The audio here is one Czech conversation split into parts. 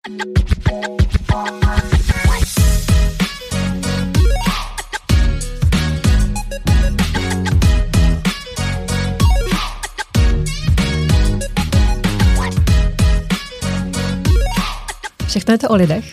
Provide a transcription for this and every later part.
Všechno je to o lidech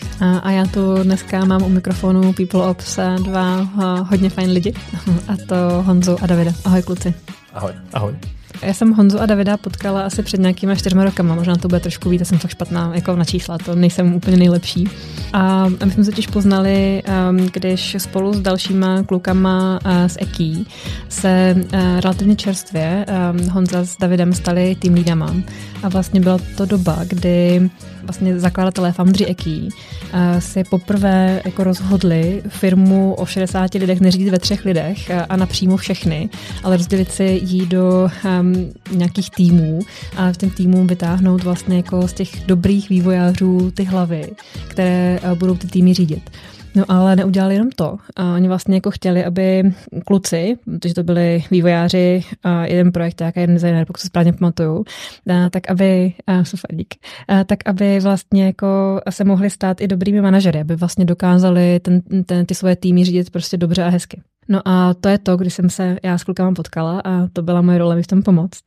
a, já tu dneska mám u mikrofonu People Ops dva hodně fajn lidi a to Honzu a Davida. Ahoj kluci. Ahoj. Ahoj. Já jsem Honzu a Davida potkala asi před nějakýma čtyřma rokama, možná to bude trošku víc, jsem fakt špatná jako na čísla, to nejsem úplně nejlepší. A my jsme se totiž poznali, um, když spolu s dalšíma klukama uh, z EKI se uh, relativně čerstvě um, Honza s Davidem stali tým lídama. A vlastně byla to doba, kdy vlastně zakladatelé foundry EKI uh, si poprvé jako rozhodli firmu o 60 lidech neřídit ve třech lidech a napřímo všechny, ale rozdělit si ji do um, nějakých týmů a v těm týmům vytáhnout vlastně jako z těch dobrých vývojářů ty hlavy, které uh, budou ty týmy řídit. No ale neudělali jenom to. A oni vlastně jako chtěli, aby kluci, protože to byli vývojáři a jeden projekt, jak jeden designer, pokud se správně pamatuju, a, tak aby, a, dík, a, tak aby vlastně jako se mohli stát i dobrými manažery, aby vlastně dokázali ten, ten, ty svoje týmy řídit prostě dobře a hezky. No a to je to, kdy jsem se já s klukama potkala a to byla moje role mi v tom pomoct.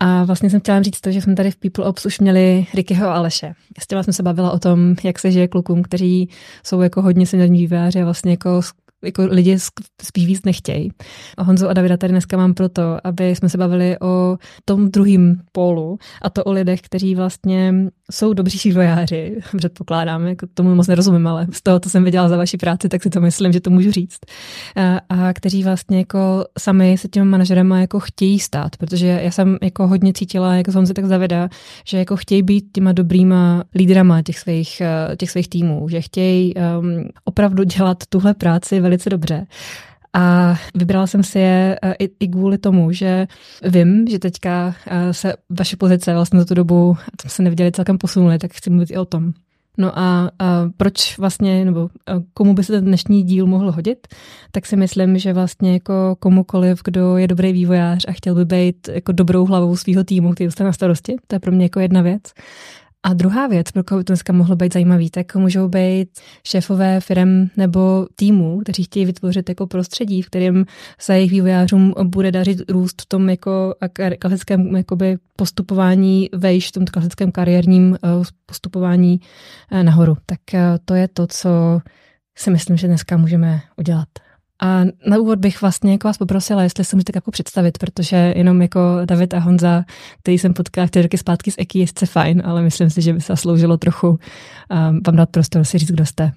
A vlastně jsem chtěla říct to, že jsme tady v People Ops už měli Rickyho a Aleše. S těma jsem se bavila o tom, jak se žije klukům, kteří jsou jako hodně seniorní vývojáři a vlastně jako jako lidi spíš víc nechtějí. Honzo a Davida tady dneska mám proto, aby jsme se bavili o tom druhém pólu a to o lidech, kteří vlastně jsou dobří vývojáři, předpokládám, jako tomu moc nerozumím, ale z toho, co jsem viděla za vaši práci, tak si to myslím, že to můžu říct. A, a kteří vlastně jako sami se těm manažerem jako chtějí stát, protože já jsem jako hodně cítila, jako Honzi tak zaveda, že jako chtějí být těma dobrýma lídrama těch svých, těch svých týmů, že chtějí um, opravdu dělat tuhle práci velice dobře. A vybrala jsem si je e, i, i kvůli tomu, že vím, že teďka e, se vaše pozice vlastně za tu dobu, to se neviděli celkem posunuly, tak chci mluvit i o tom. No a, a proč vlastně, nebo komu by se ten dnešní díl mohl hodit, tak si myslím, že vlastně jako komukoliv, kdo je dobrý vývojář a chtěl by být jako dobrou hlavou svého týmu, který dostane na starosti, to je pro mě jako jedna věc. A druhá věc, pro koho to dneska mohlo být zajímavý, tak můžou být šéfové firm nebo týmů, kteří chtějí vytvořit jako prostředí, v kterém se jejich vývojářům bude dařit růst v tom jako klasickém jakoby postupování vejš, v tom klasickém kariérním eh, postupování eh, nahoru. Tak eh, to je to, co si myslím, že dneska můžeme udělat. A na úvod bych vlastně jako vás poprosila, jestli se můžete jako představit, protože jenom jako David a Honza, který jsem potkala ty roky zpátky z EKI, je sice fajn, ale myslím si, že by se zasloužilo trochu um, vám dát prostor si říct, kdo jste.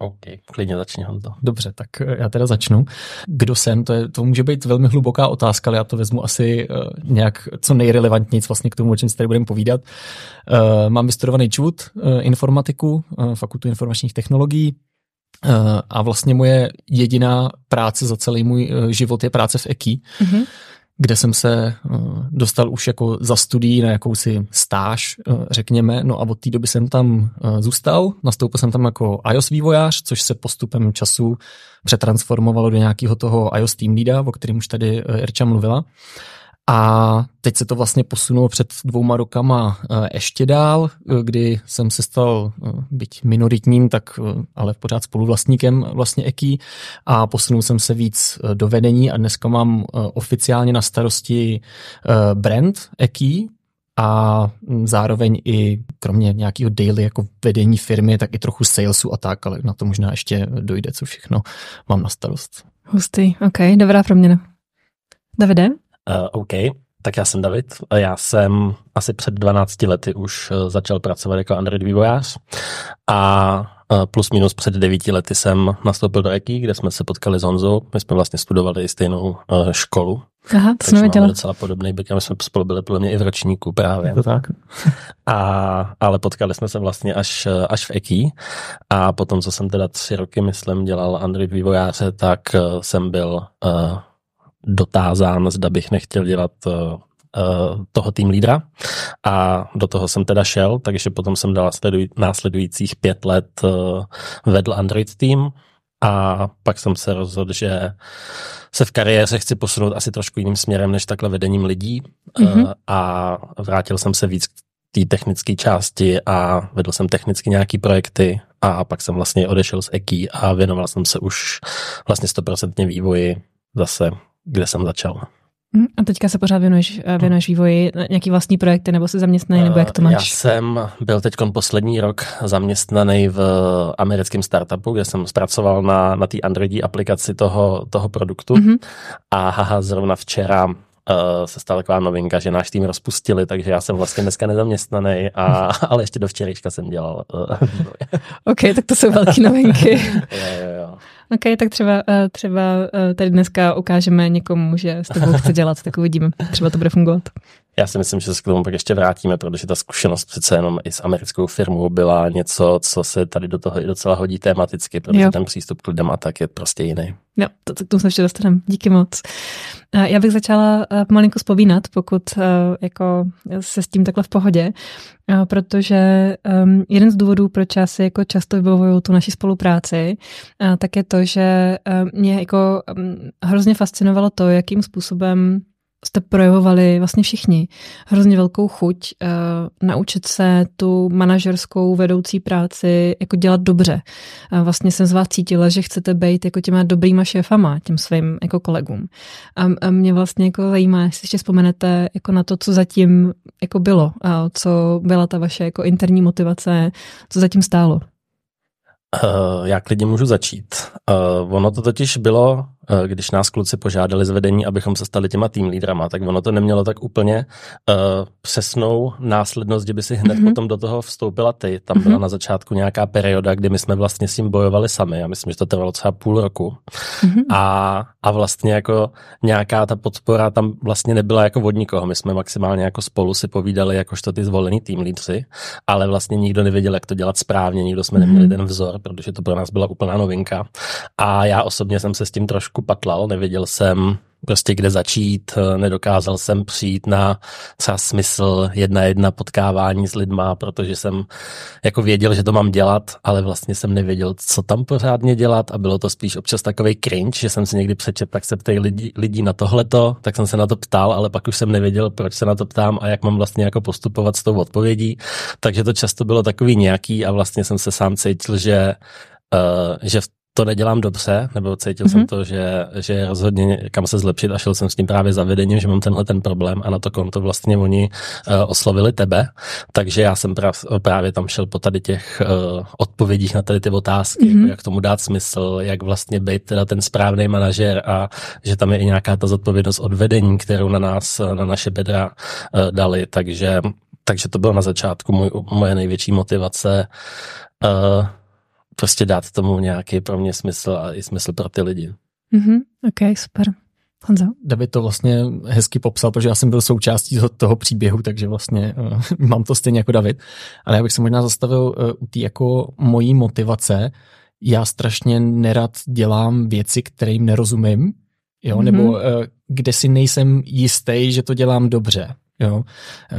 OK, klidně začni Honzo. Dobře, tak eh, já teda začnu. Kdo jsem, to, je, to může být velmi hluboká otázka, ale já to vezmu asi uh, nějak co nejrelevantnější vlastně k tomu, o čem se tady budeme povídat. Uh, mám vystudovaný ČUD, uh, informatiku, uh, fakultu informačních technologií, a vlastně moje jediná práce za celý můj eh, život je práce v EKI, mm-hmm. kde jsem se eh, dostal už jako za studií na jakousi stáž, řekněme, no a od té doby jsem tam zůstal, nastoupil jsem tam jako iOS vývojář, což se postupem času přetransformovalo do nějakého toho iOS team leada, o kterém už tady Erča mluvila. A teď se to vlastně posunulo před dvouma rokama eh, ještě dál, eh, kdy jsem se stal eh, byť minoritním, tak ale pořád spoluvlastníkem vlastně EKI a posunul jsem se víc do vedení a dneska mám oficiálně na starosti brand EKI, a hm, zároveň i kromě nějakého daily jako vedení firmy, tak i trochu salesu a tak, ale na to možná ještě dojde, co všechno mám na starost. Hustý, ok, dobrá proměna. Davide? Uh, OK, tak já jsem David. Já jsem asi před 12 lety už eh, začal pracovat jako Android vývojář a eh, plus minus před 9 lety jsem nastoupil do EKI, kde jsme se potkali s Honzou. My jsme vlastně studovali stejnou školu. Aha, to jsme dělali. docela podobný byt, my jsme spolu byli podle mě i v ročníku právě. to tak. A, ale potkali jsme se vlastně až, až v EKI a potom, co jsem teda tři roky, myslím, dělal Android vývojáře, tak jsem byl uh, dotázán, zda bych nechtěl dělat uh, toho tým lídra. A do toho jsem teda šel, takže potom jsem dal následujících pět let uh, vedl Android tým. A pak jsem se rozhodl, že se v kariéře chci posunout asi trošku jiným směrem než takhle vedením lidí. Mm-hmm. a vrátil jsem se víc té technické části a vedl jsem technicky nějaký projekty. A pak jsem vlastně odešel z EKI a věnoval jsem se už vlastně stoprocentně vývoji zase, kde jsem začal. Hm, a teďka se pořád věnuješ, eh, věnuješ vývoji nějaký vlastní projekty, nebo jsi zaměstnaný, nebo jak to máš? Já jsem byl teď poslední rok zaměstnaný v americkém startupu, kde jsem zpracoval na, na té Androidí aplikaci toho, toho produktu. Mm-hmm. A haha, zrovna včera uh, se stala taková novinka, že náš tým rozpustili, takže já jsem vlastně dneska nezaměstnaný, a, ale ještě do včerejška jsem dělal. Uh, OK, tak to jsou velké novinky. jo, jo, jo. OK, tak třeba, eh, třeba eh, tady dneska ukážeme někomu, že s tebou chce dělat, tak uvidíme. Třeba to bude fungovat. Já si myslím, že se k tomu pak ještě vrátíme, protože ta zkušenost přece jenom i s americkou firmou byla něco, co se tady do toho i docela hodí tematicky, protože jo. ten přístup k lidem a tak je prostě jiný. Jo, to, to, to se ještě dostaneme. Díky moc. Já bych začala malinko vzpomínat, pokud eh, jako se s tím takhle v pohodě, protože ehm, jeden z důvodů, proč já si jako často vybavuju tu naši spolupráci, tak je to, že mě jako ehm, hrozně fascinovalo to, jakým způsobem jste projevovali vlastně všichni hrozně velkou chuť uh, naučit se tu manažerskou vedoucí práci jako dělat dobře. Uh, vlastně jsem z vás cítila, že chcete být jako těma dobrýma šéfama, těm svým jako kolegům. A, a mě vlastně jako zajímá, jestli ještě vzpomenete jako na to, co zatím jako bylo, uh, co byla ta vaše jako interní motivace, co zatím stálo. Uh, já klidně můžu začít. Uh, ono to totiž bylo když nás kluci požádali z vedení, abychom se stali těma tým lídrama, tak ono to nemělo tak úplně uh, přesnou následnost, že by si hned mm-hmm. potom do toho vstoupila ty. Tam mm-hmm. byla na začátku nějaká perioda, kdy my jsme vlastně s tím bojovali sami. Já myslím, že to trvalo třeba půl roku. Mm-hmm. A, a vlastně jako nějaká ta podpora tam vlastně nebyla jako od nikoho. My jsme maximálně jako spolu si povídali jakožto ty zvolení tým lídři, ale vlastně nikdo nevěděl, jak to dělat správně, nikdo jsme mm-hmm. neměli ten vzor, protože to pro nás byla úplná novinka. A já osobně jsem se s tím trošku trošku patlal, nevěděl jsem prostě kde začít, nedokázal jsem přijít na třeba smysl jedna jedna potkávání s lidma, protože jsem jako věděl, že to mám dělat, ale vlastně jsem nevěděl, co tam pořádně dělat a bylo to spíš občas takový cringe, že jsem si někdy přečet, tak se ptají lidi, lidí na tohleto, tak jsem se na to ptal, ale pak už jsem nevěděl, proč se na to ptám a jak mám vlastně jako postupovat s tou odpovědí, takže to často bylo takový nějaký a vlastně jsem se sám cítil, že Uh, že v to nedělám dobře, nebo cítil mm-hmm. jsem mhm. to, že, že rozhodně kam se zlepšit a šel jsem s tím právě zavedením, že mám tenhle ten problém a na to konto vlastně oni uh, oslovili tebe, takže já jsem prav, právě tam šel po tady těch uh, odpovědích na tady ty otázky, mm-hmm. jak tomu dát smysl, jak vlastně být teda ten správný manažer a že tam je i nějaká ta zodpovědnost od vedení, kterou na nás, na naše bedra uh, dali, takže, takže to bylo na začátku můj, moje největší motivace uh, prostě dát tomu nějaký pro mě smysl a i smysl pro ty lidi. Mm-hmm, ok, super. Honzo? David to vlastně hezky popsal, protože já jsem byl součástí toho příběhu, takže vlastně uh, mám to stejně jako David. Ale já bych se možná zastavil uh, u té jako mojí motivace. Já strašně nerad dělám věci, kterým nerozumím, jo, mm-hmm. nebo uh, kde si nejsem jistý, že to dělám dobře. Jo. Eh,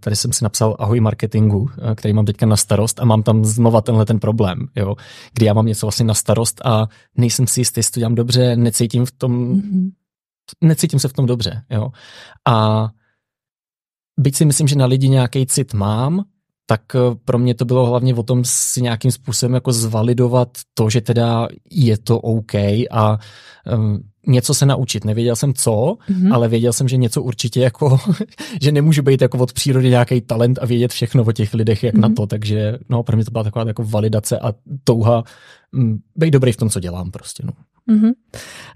tady jsem si napsal ahoj marketingu, eh, který mám teďka na starost a mám tam znova tenhle ten problém, jo. kdy já mám něco vlastně na starost a nejsem si jistý, jestli to dělám dobře, necítím v tom, mm-hmm. necítím se v tom dobře. Jo. A byť si myslím, že na lidi nějaký cit mám, tak eh, pro mě to bylo hlavně o tom si nějakým způsobem jako zvalidovat to, že teda je to OK a um, něco se naučit. Nevěděl jsem co, mm-hmm. ale věděl jsem, že něco určitě jako, že nemůžu být jako od přírody nějaký talent a vědět všechno o těch lidech, jak mm-hmm. na to, takže no, pro mě to byla taková jako validace a touha m, být dobrý v tom, co dělám prostě. No. Mm-hmm.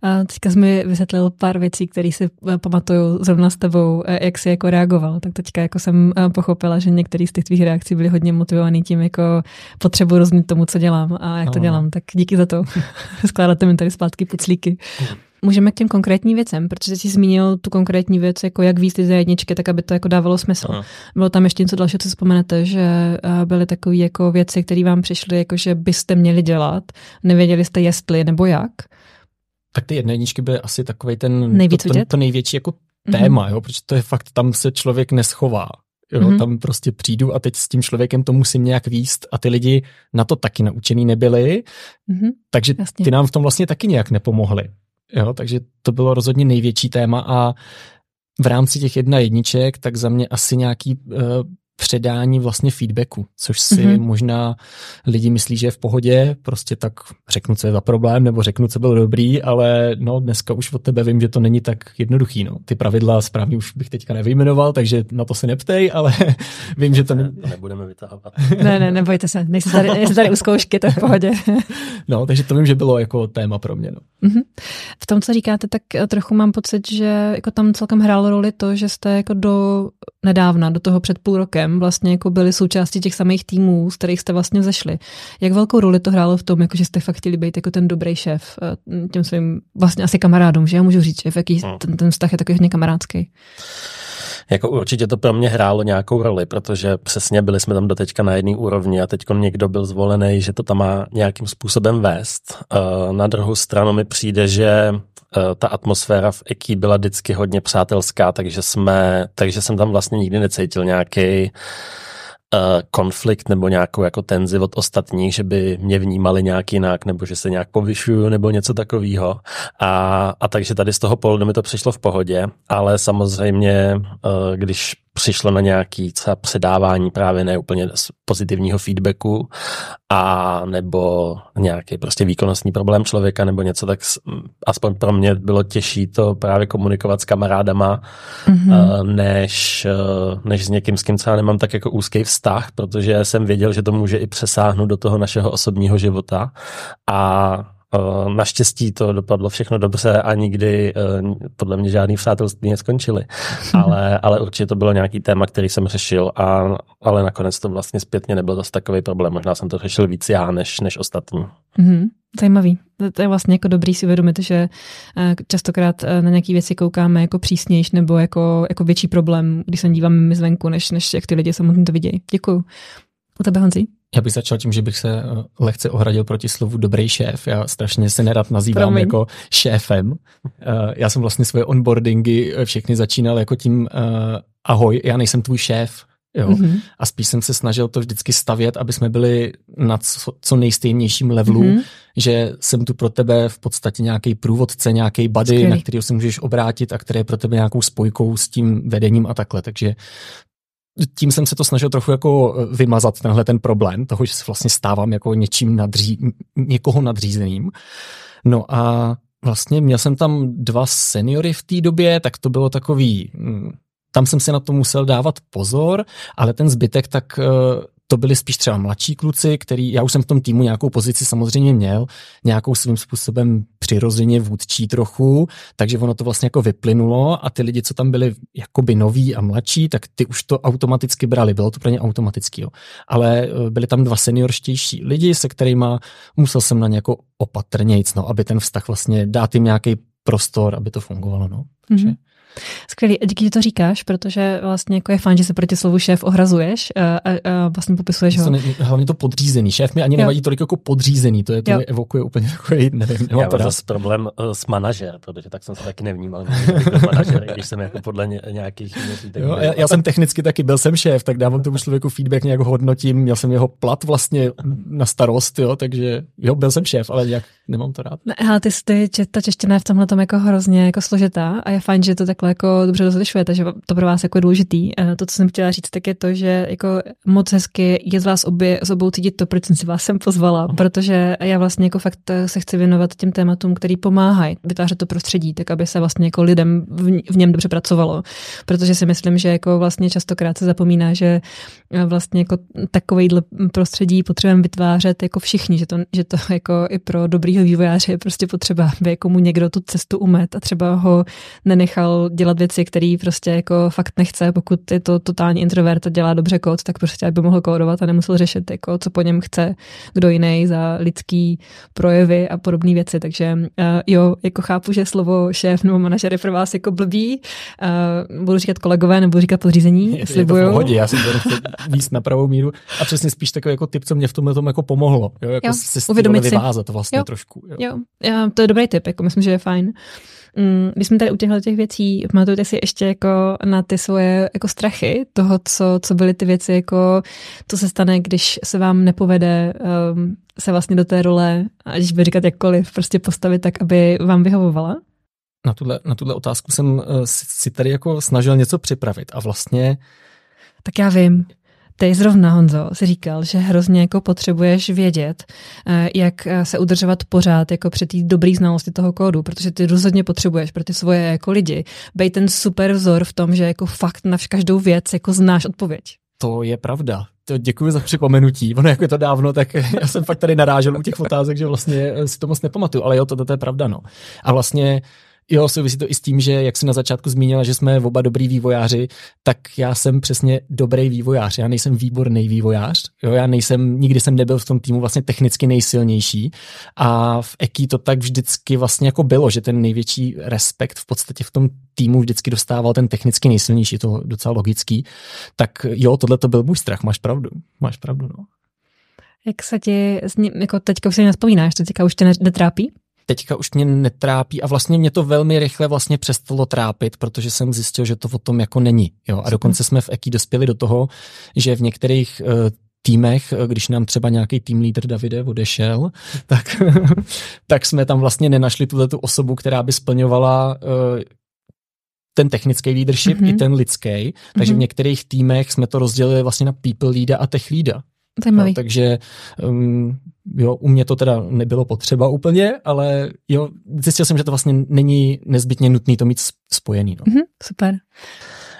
A teďka jsi mi vysvětlil pár věcí, které si eh, pamatuju zrovna s tebou, eh, jak jsi jako reagoval. Tak teďka jako jsem eh, pochopila, že některé z těch tvých reakcí byly hodně motivovaný tím, jako potřebu rozumět tomu, co dělám a jak to dělám. Tak díky za to. Skládáte mi tady zpátky puclíky. Můžeme k těm konkrétním věcem, protože jsi zmínil tu konkrétní věc, jako jak víc ze jedničky, tak aby to jako dávalo smysl. Aha. Bylo tam ještě něco dalšího, co vzpomenete, že byly takové jako věci, které vám přišly, jako že byste měli dělat, nevěděli jste jestli nebo jak. Tak ty jedničky byly asi takový ten Nejvíc to, to, to největší jako mhm. téma, mm-hmm. jo, protože to je fakt, tam se člověk neschová. Jo, mm-hmm. Tam prostě přijdu a teď s tím člověkem to musím nějak výst a ty lidi na to taky naučený nebyli, mm-hmm. takže Jasně. ty nám v tom vlastně taky nějak nepomohli. Jo, takže to bylo rozhodně největší téma a v rámci těch jedna jedniček, tak za mě asi nějaký uh, předání vlastně feedbacku, což si mm-hmm. možná lidi myslí, že je v pohodě, prostě tak řeknu, co je za problém, nebo řeknu, co byl dobrý, ale no dneska už od tebe vím, že to není tak jednoduchý. No. Ty pravidla správně už bych teďka nevyjmenoval, takže na to se neptej, ale vím, že to, ne, to nebudeme vytahovat. ne, ne, nebojte se, nejsem tady, nejsem tady u zkoušky, to je v pohodě. no, takže to vím, že bylo jako téma pro mě. No. Mm-hmm. V tom, co říkáte, tak trochu mám pocit, že jako tam celkem hrálo roli to, že jste jako do nedávna, do toho před půl rokem, vlastně jako byli součástí těch samých týmů, z kterých jste vlastně zešli. Jak velkou roli to hrálo v tom, jako že jste fakt chtěli být jako ten dobrý šéf eh, těm svým vlastně asi kamarádům, že já můžu říct, že jaký hmm. ten, ten vztah je takový kamarádský. Jako určitě to pro mě hrálo nějakou roli, protože přesně byli jsme tam doteďka na jedné úrovni a teď někdo byl zvolený, že to tam má nějakým způsobem vést. Eh, na druhou stranu mi přijde, že Eh, ta atmosféra v Eki byla vždycky hodně přátelská, takže jsme, takže jsem tam vlastně nikdy necítil nějaký konflikt nebo nějakou jako tenzi od ostatních, že by mě vnímali nějak jinak, nebo že se nějak povyšuju, nebo něco takového. A, a takže tady z toho pohledu mi to přišlo v pohodě, ale samozřejmě, uh, když přišlo na nějaký třeba předávání právě neúplně pozitivního feedbacku a nebo nějaký prostě výkonnostní problém člověka nebo něco, tak aspoň pro mě bylo těžší to právě komunikovat s kamarádama, mm-hmm. než, eh, než s někým, s kým třeba nemám tak jako úzký vztah, protože jsem věděl, že to může i přesáhnout do toho našeho osobního života a naštěstí to dopadlo všechno dobře a nikdy eh, podle mě žádný přátelství neskončily. Ale, ale určitě to bylo nějaký téma, který jsem řešil, a, ale nakonec to vlastně zpětně nebyl zase takový problém. Možná jsem to řešil víc já než, než ostatní. Mm-hmm. Zajímavý. To je vlastně jako dobrý si uvědomit, že eh, častokrát na nějaké věci koukáme jako přísnější nebo jako, jako větší problém, když se díváme my zvenku, než, než jak ty lidi samotně to vidějí. Děkuju. U tebe, Honzi? Já bych začal tím, že bych se eh, lehce ohradil proti slovu dobrý šéf. Já strašně se nerad nazývám Promiň. jako šéfem. Eh, já jsem vlastně svoje onboardingy eh, všechny začínal jako tím ahoj, já nejsem tvůj šéf. Jo? Mm-hmm. A spíš jsem se snažil to vždycky stavět, aby jsme byli na co, co nejstejnějším levelu, mm-hmm. že jsem tu pro tebe v podstatě nějaký průvodce, nějaký buddy, Skvělý. na který se můžeš obrátit a který je pro tebe nějakou spojkou s tím vedením a takhle. Takže tím jsem se to snažil trochu jako eh, vymazat tenhle ten problém, toho, že se vlastně stávám jako něčím nadří, někoho nadřízeným. No a vlastně měl jsem tam dva seniory v té době, tak to bylo takový, hm, tam jsem si na to musel dávat pozor, ale ten zbytek tak eh, to byli spíš třeba mladší kluci, který, já už jsem v tom týmu nějakou pozici samozřejmě měl, nějakou svým způsobem přirozeně vůdčí trochu, takže ono to vlastně jako vyplynulo a ty lidi, co tam byli jakoby noví a mladší, tak ty už to automaticky brali, bylo to pro ně automatický. Jo. Ale eh, byli tam dva seniorštější lidi, se kterými musel jsem na ně jako opatrnějc, no, aby ten vztah vlastně dát jim nějaký prostor, aby to fungovalo. No. Takže, mm-hmm. Skvělý, díky, že to říkáš, protože vlastně jako je fajn, že se proti slovu šéf ohrazuješ a, a, a vlastně popisuješ ho. Ne, hlavně to podřízený. Šéf mi ani nevadí tolik jako podřízený, to je to mi evokuje úplně takový, nevím, Já to zase problém uh, s manažer, protože tak jsem se taky nevnímal, manažer, když jsem jako podle ně, nějakých jo, já, já, jsem technicky taky byl jsem šéf, tak dávám tomu člověku feedback, nějak hodnotím, měl jsem jeho plat vlastně na starost, jo, takže jo, byl jsem šéf, ale nějak nemám to rád. Ne, ale ty, ty, ta čeština je v tomhle tom jako hrozně jako složitá a je fajn, že to takhle jako dobře rozlišujete, že to pro vás jako je důležitý. To, co jsem chtěla říct, tak je to, že jako moc hezky je z vás obě, z obou cítit to, proč jsem si vás sem pozvala, protože já vlastně jako fakt se chci věnovat těm tématům, který pomáhají vytvářet to prostředí, tak aby se vlastně jako lidem v, v něm dobře pracovalo. Protože si myslím, že jako vlastně častokrát se zapomíná, že vlastně jako takovýhle prostředí potřebujeme vytvářet jako všichni, že to, že to jako i pro dobrýho vývojáře je prostě potřeba, aby jako mu někdo tu cestu umet a třeba ho nenechal dělat věci, který prostě jako fakt nechce, pokud je to totální introvert a dělá dobře kód, tak prostě aby mohl kódovat a nemusel řešit, jako, co po něm chce kdo jiný za lidský projevy a podobné věci. Takže uh, jo, jako chápu, že slovo šéf nebo manažer je pro vás jako blbý. Uh, budu říkat kolegové, nebo říkat podřízení, je, slibuju. Je to v pohodě, já jsem to víc na pravou míru a přesně spíš takový jako typ, co mě v tomhle tom jako pomohlo. Jo, jako jo, se si. vyvázat vlastně jo, trošku. Jo. jo, to je dobrý tip, jako myslím, že je fajn. Mm, když jsme tady u těchto těch věcí, pamatujete si ještě jako na ty svoje jako strachy toho, co, co byly ty věci, jako co se stane, když se vám nepovede um, se vlastně do té role, a když by říkat jakkoliv, prostě postavit tak, aby vám vyhovovala? Na tuhle, na tuhle otázku jsem uh, si, si tady jako snažil něco připravit a vlastně... Tak já vím. Ty zrovna, Honzo, si říkal, že hrozně jako potřebuješ vědět, eh, jak eh, se udržovat pořád jako při té dobré znalosti toho kódu, protože ty rozhodně potřebuješ pro ty svoje jako lidi být ten super vzor v tom, že jako fakt na každou věc jako znáš odpověď. To je pravda. To děkuji za připomenutí. Ono jako je to dávno, tak já jsem fakt tady narážel u těch otázek, že vlastně si to moc nepamatuju, ale jo, to, to je pravda, no. A vlastně Jo, souvisí to i s tím, že jak jsi na začátku zmínila, že jsme oba dobrý vývojáři, tak já jsem přesně dobrý vývojář. Já nejsem výborný vývojář. Jo, já nejsem, nikdy jsem nebyl v tom týmu vlastně technicky nejsilnější. A v EKI to tak vždycky vlastně jako bylo, že ten největší respekt v podstatě v tom týmu vždycky dostával ten technicky nejsilnější, to docela logický. Tak jo, tohle to byl můj strach, máš pravdu. Máš pravdu, no. Jak se ti, jako teďka už si nespomínáš, teďka už tě netrápí? Teďka už mě netrápí a vlastně mě to velmi rychle vlastně přestalo trápit, protože jsem zjistil, že to o tom jako není. Jo? A dokonce jsme v EKI dospěli do toho, že v některých uh, týmech, eh, když nám třeba nějaký tým lídr Davide odešel, tak, tak jsme tam vlastně nenašli tuhle tu osobu, která by splňovala uh, ten technický leadership mm-hmm. i ten lidský. Takže mm-hmm. v některých týmech jsme to rozdělili vlastně na people leada a tech leada. Zajímavý. No, takže um, jo, u mě to teda nebylo potřeba úplně, ale jo, zjistil jsem, že to vlastně není nezbytně nutné to mít spojený. No. Mm-hmm, super.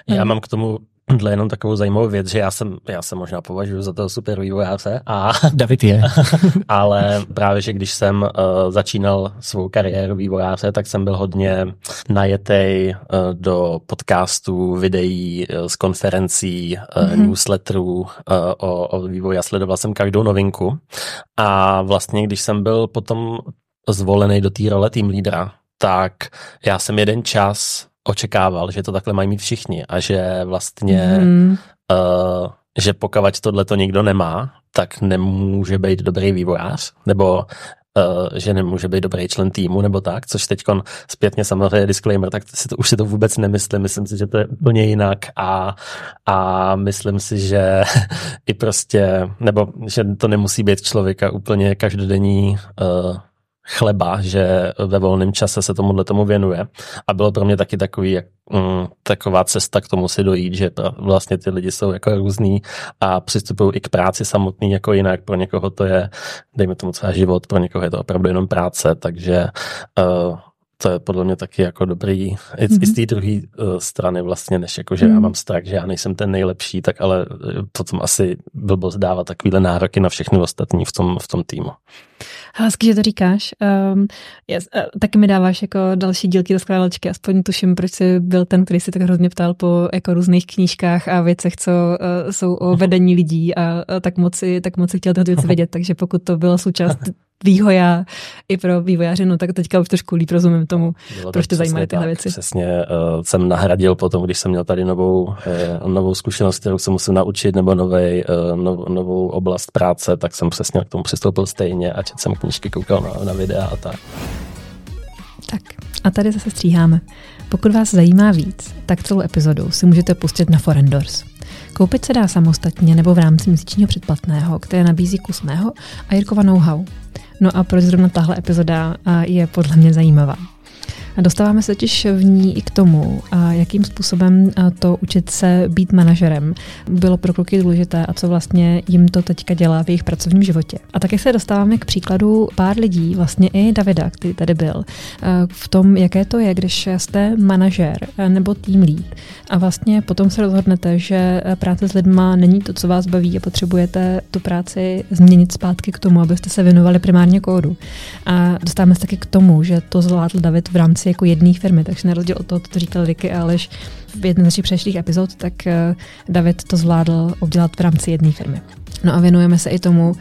Já mám k tomu Dle jenom takovou zajímavou věc, že já jsem, já jsem možná považuji za toho super vývojáře. A, David je. ale právě, že když jsem uh, začínal svou kariéru vývojáře, tak jsem byl hodně najetej uh, do podcastů, videí, uh, z konferencí, uh, mm-hmm. newsletterů uh, o, o vývoji a sledoval jsem každou novinku. A vlastně, když jsem byl potom zvolený do té role tým lídra, tak já jsem jeden čas očekával, že to takhle mají mít všichni a že vlastně, mm. uh, že pokud tohle to nikdo nemá, tak nemůže být dobrý vývojář, nebo uh, že nemůže být dobrý člen týmu nebo tak, což teď zpětně samozřejmě disclaimer, tak si to, už si to vůbec nemyslím, myslím si, že to je úplně jinak a, a myslím si, že i prostě, nebo že to nemusí být člověka úplně každodenní uh, chleba, že ve volném čase se tomuhle tomu věnuje. A bylo pro mě taky takový, jak, mm, taková cesta k tomu si dojít, že vlastně ty lidi jsou jako různý a přistupují i k práci samotný jako jinak. Pro někoho to je, dejme tomu třeba život, pro někoho je to opravdu jenom práce, takže uh, to je podle mě taky jako dobrý, mm-hmm. i z mhm. té druhé uh, strany vlastně, než jako, že mm. já mhm. mám strach, že já nejsem ten nejlepší, tak ale uh, potom asi blbost dávat takovýhle nároky na všechny ostatní v tom, v tom týmu. Hezky, že to říkáš. Um, yes, uh, taky mi dáváš jako další dílky do skládačky, aspoň tuším, proč jsi byl ten, který si tak hrozně ptal po jako různých knížkách a věcech, co uh, jsou o vedení lidí a uh, tak moc, tak moc chtěl tyhle věci vědět, takže pokud to byla součást výhoja i pro vývojáře, no tak teďka už trošku líp rozumím tomu, Bylo proč to zajímaly tyhle věci. Přesně uh, jsem nahradil potom, když jsem měl tady novou, uh, novou zkušenost, kterou se musím naučit, nebo novej, uh, nov, novou oblast práce, tak jsem přesně k tomu přistoupil stejně a četl jsem knížky, koukal na, na videa a tak. Tak a tady zase stříháme. Pokud vás zajímá víc, tak celou epizodu si můžete pustit na Forendors. Koupit se dá samostatně nebo v rámci měsíčního předplatného, které nabízí kus mého a Jirkova know-how. No a proč zrovna tahle epizoda je podle mě zajímavá? Dostáváme se totiž v ní i k tomu, jakým způsobem to učit se být manažerem bylo pro kluky důležité a co vlastně jim to teďka dělá v jejich pracovním životě. A také se dostáváme k příkladu pár lidí, vlastně i Davida, který tady byl, v tom, jaké to je, když jste manažer nebo tým lead a vlastně potom se rozhodnete, že práce s lidma není to, co vás baví a potřebujete tu práci změnit zpátky k tomu, abyste se věnovali primárně kódu. A dostáváme se taky k tomu, že to zvládl David v rámci rámci jako jedné firmy, takže na rozdíl od toho, co říkal Ricky Aleš v jedné z našich epizod, tak eh, David to zvládl udělat v rámci jedné firmy. No a věnujeme se i tomu,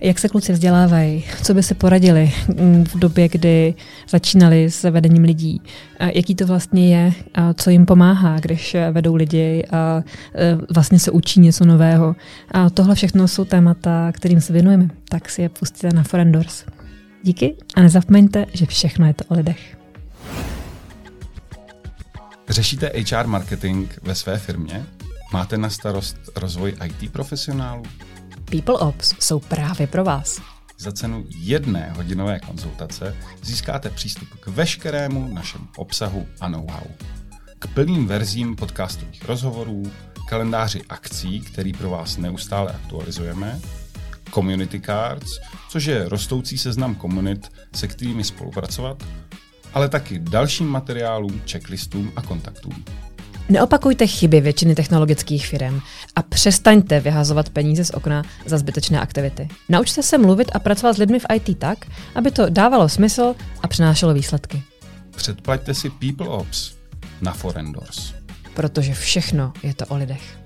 jak se kluci vzdělávají, co by se poradili mm, v době, kdy začínali s vedením lidí, a jaký to vlastně je, co jim pomáhá, když eh, vedou lidi a eh, vlastně se učí něco nového. A tohle všechno jsou témata, kterým se věnujeme, tak si je pustíte na Forendors. Díky a nezapomeňte, že všechno je to o lidech. Řešíte HR marketing ve své firmě? Máte na starost rozvoj IT profesionálů? People Ops jsou právě pro vás. Za cenu jedné hodinové konzultace získáte přístup k veškerému našemu obsahu a know-how. k plným verzím podcastových rozhovorů, kalendáři akcí, který pro vás neustále aktualizujeme, community cards, což je rostoucí seznam komunit, se kterými spolupracovat, ale taky dalším materiálům, checklistům a kontaktům. Neopakujte chyby většiny technologických firm a přestaňte vyhazovat peníze z okna za zbytečné aktivity. Naučte se mluvit a pracovat s lidmi v IT tak, aby to dávalo smysl a přinášelo výsledky. Předplaťte si People Ops na Forendors. Protože všechno je to o lidech.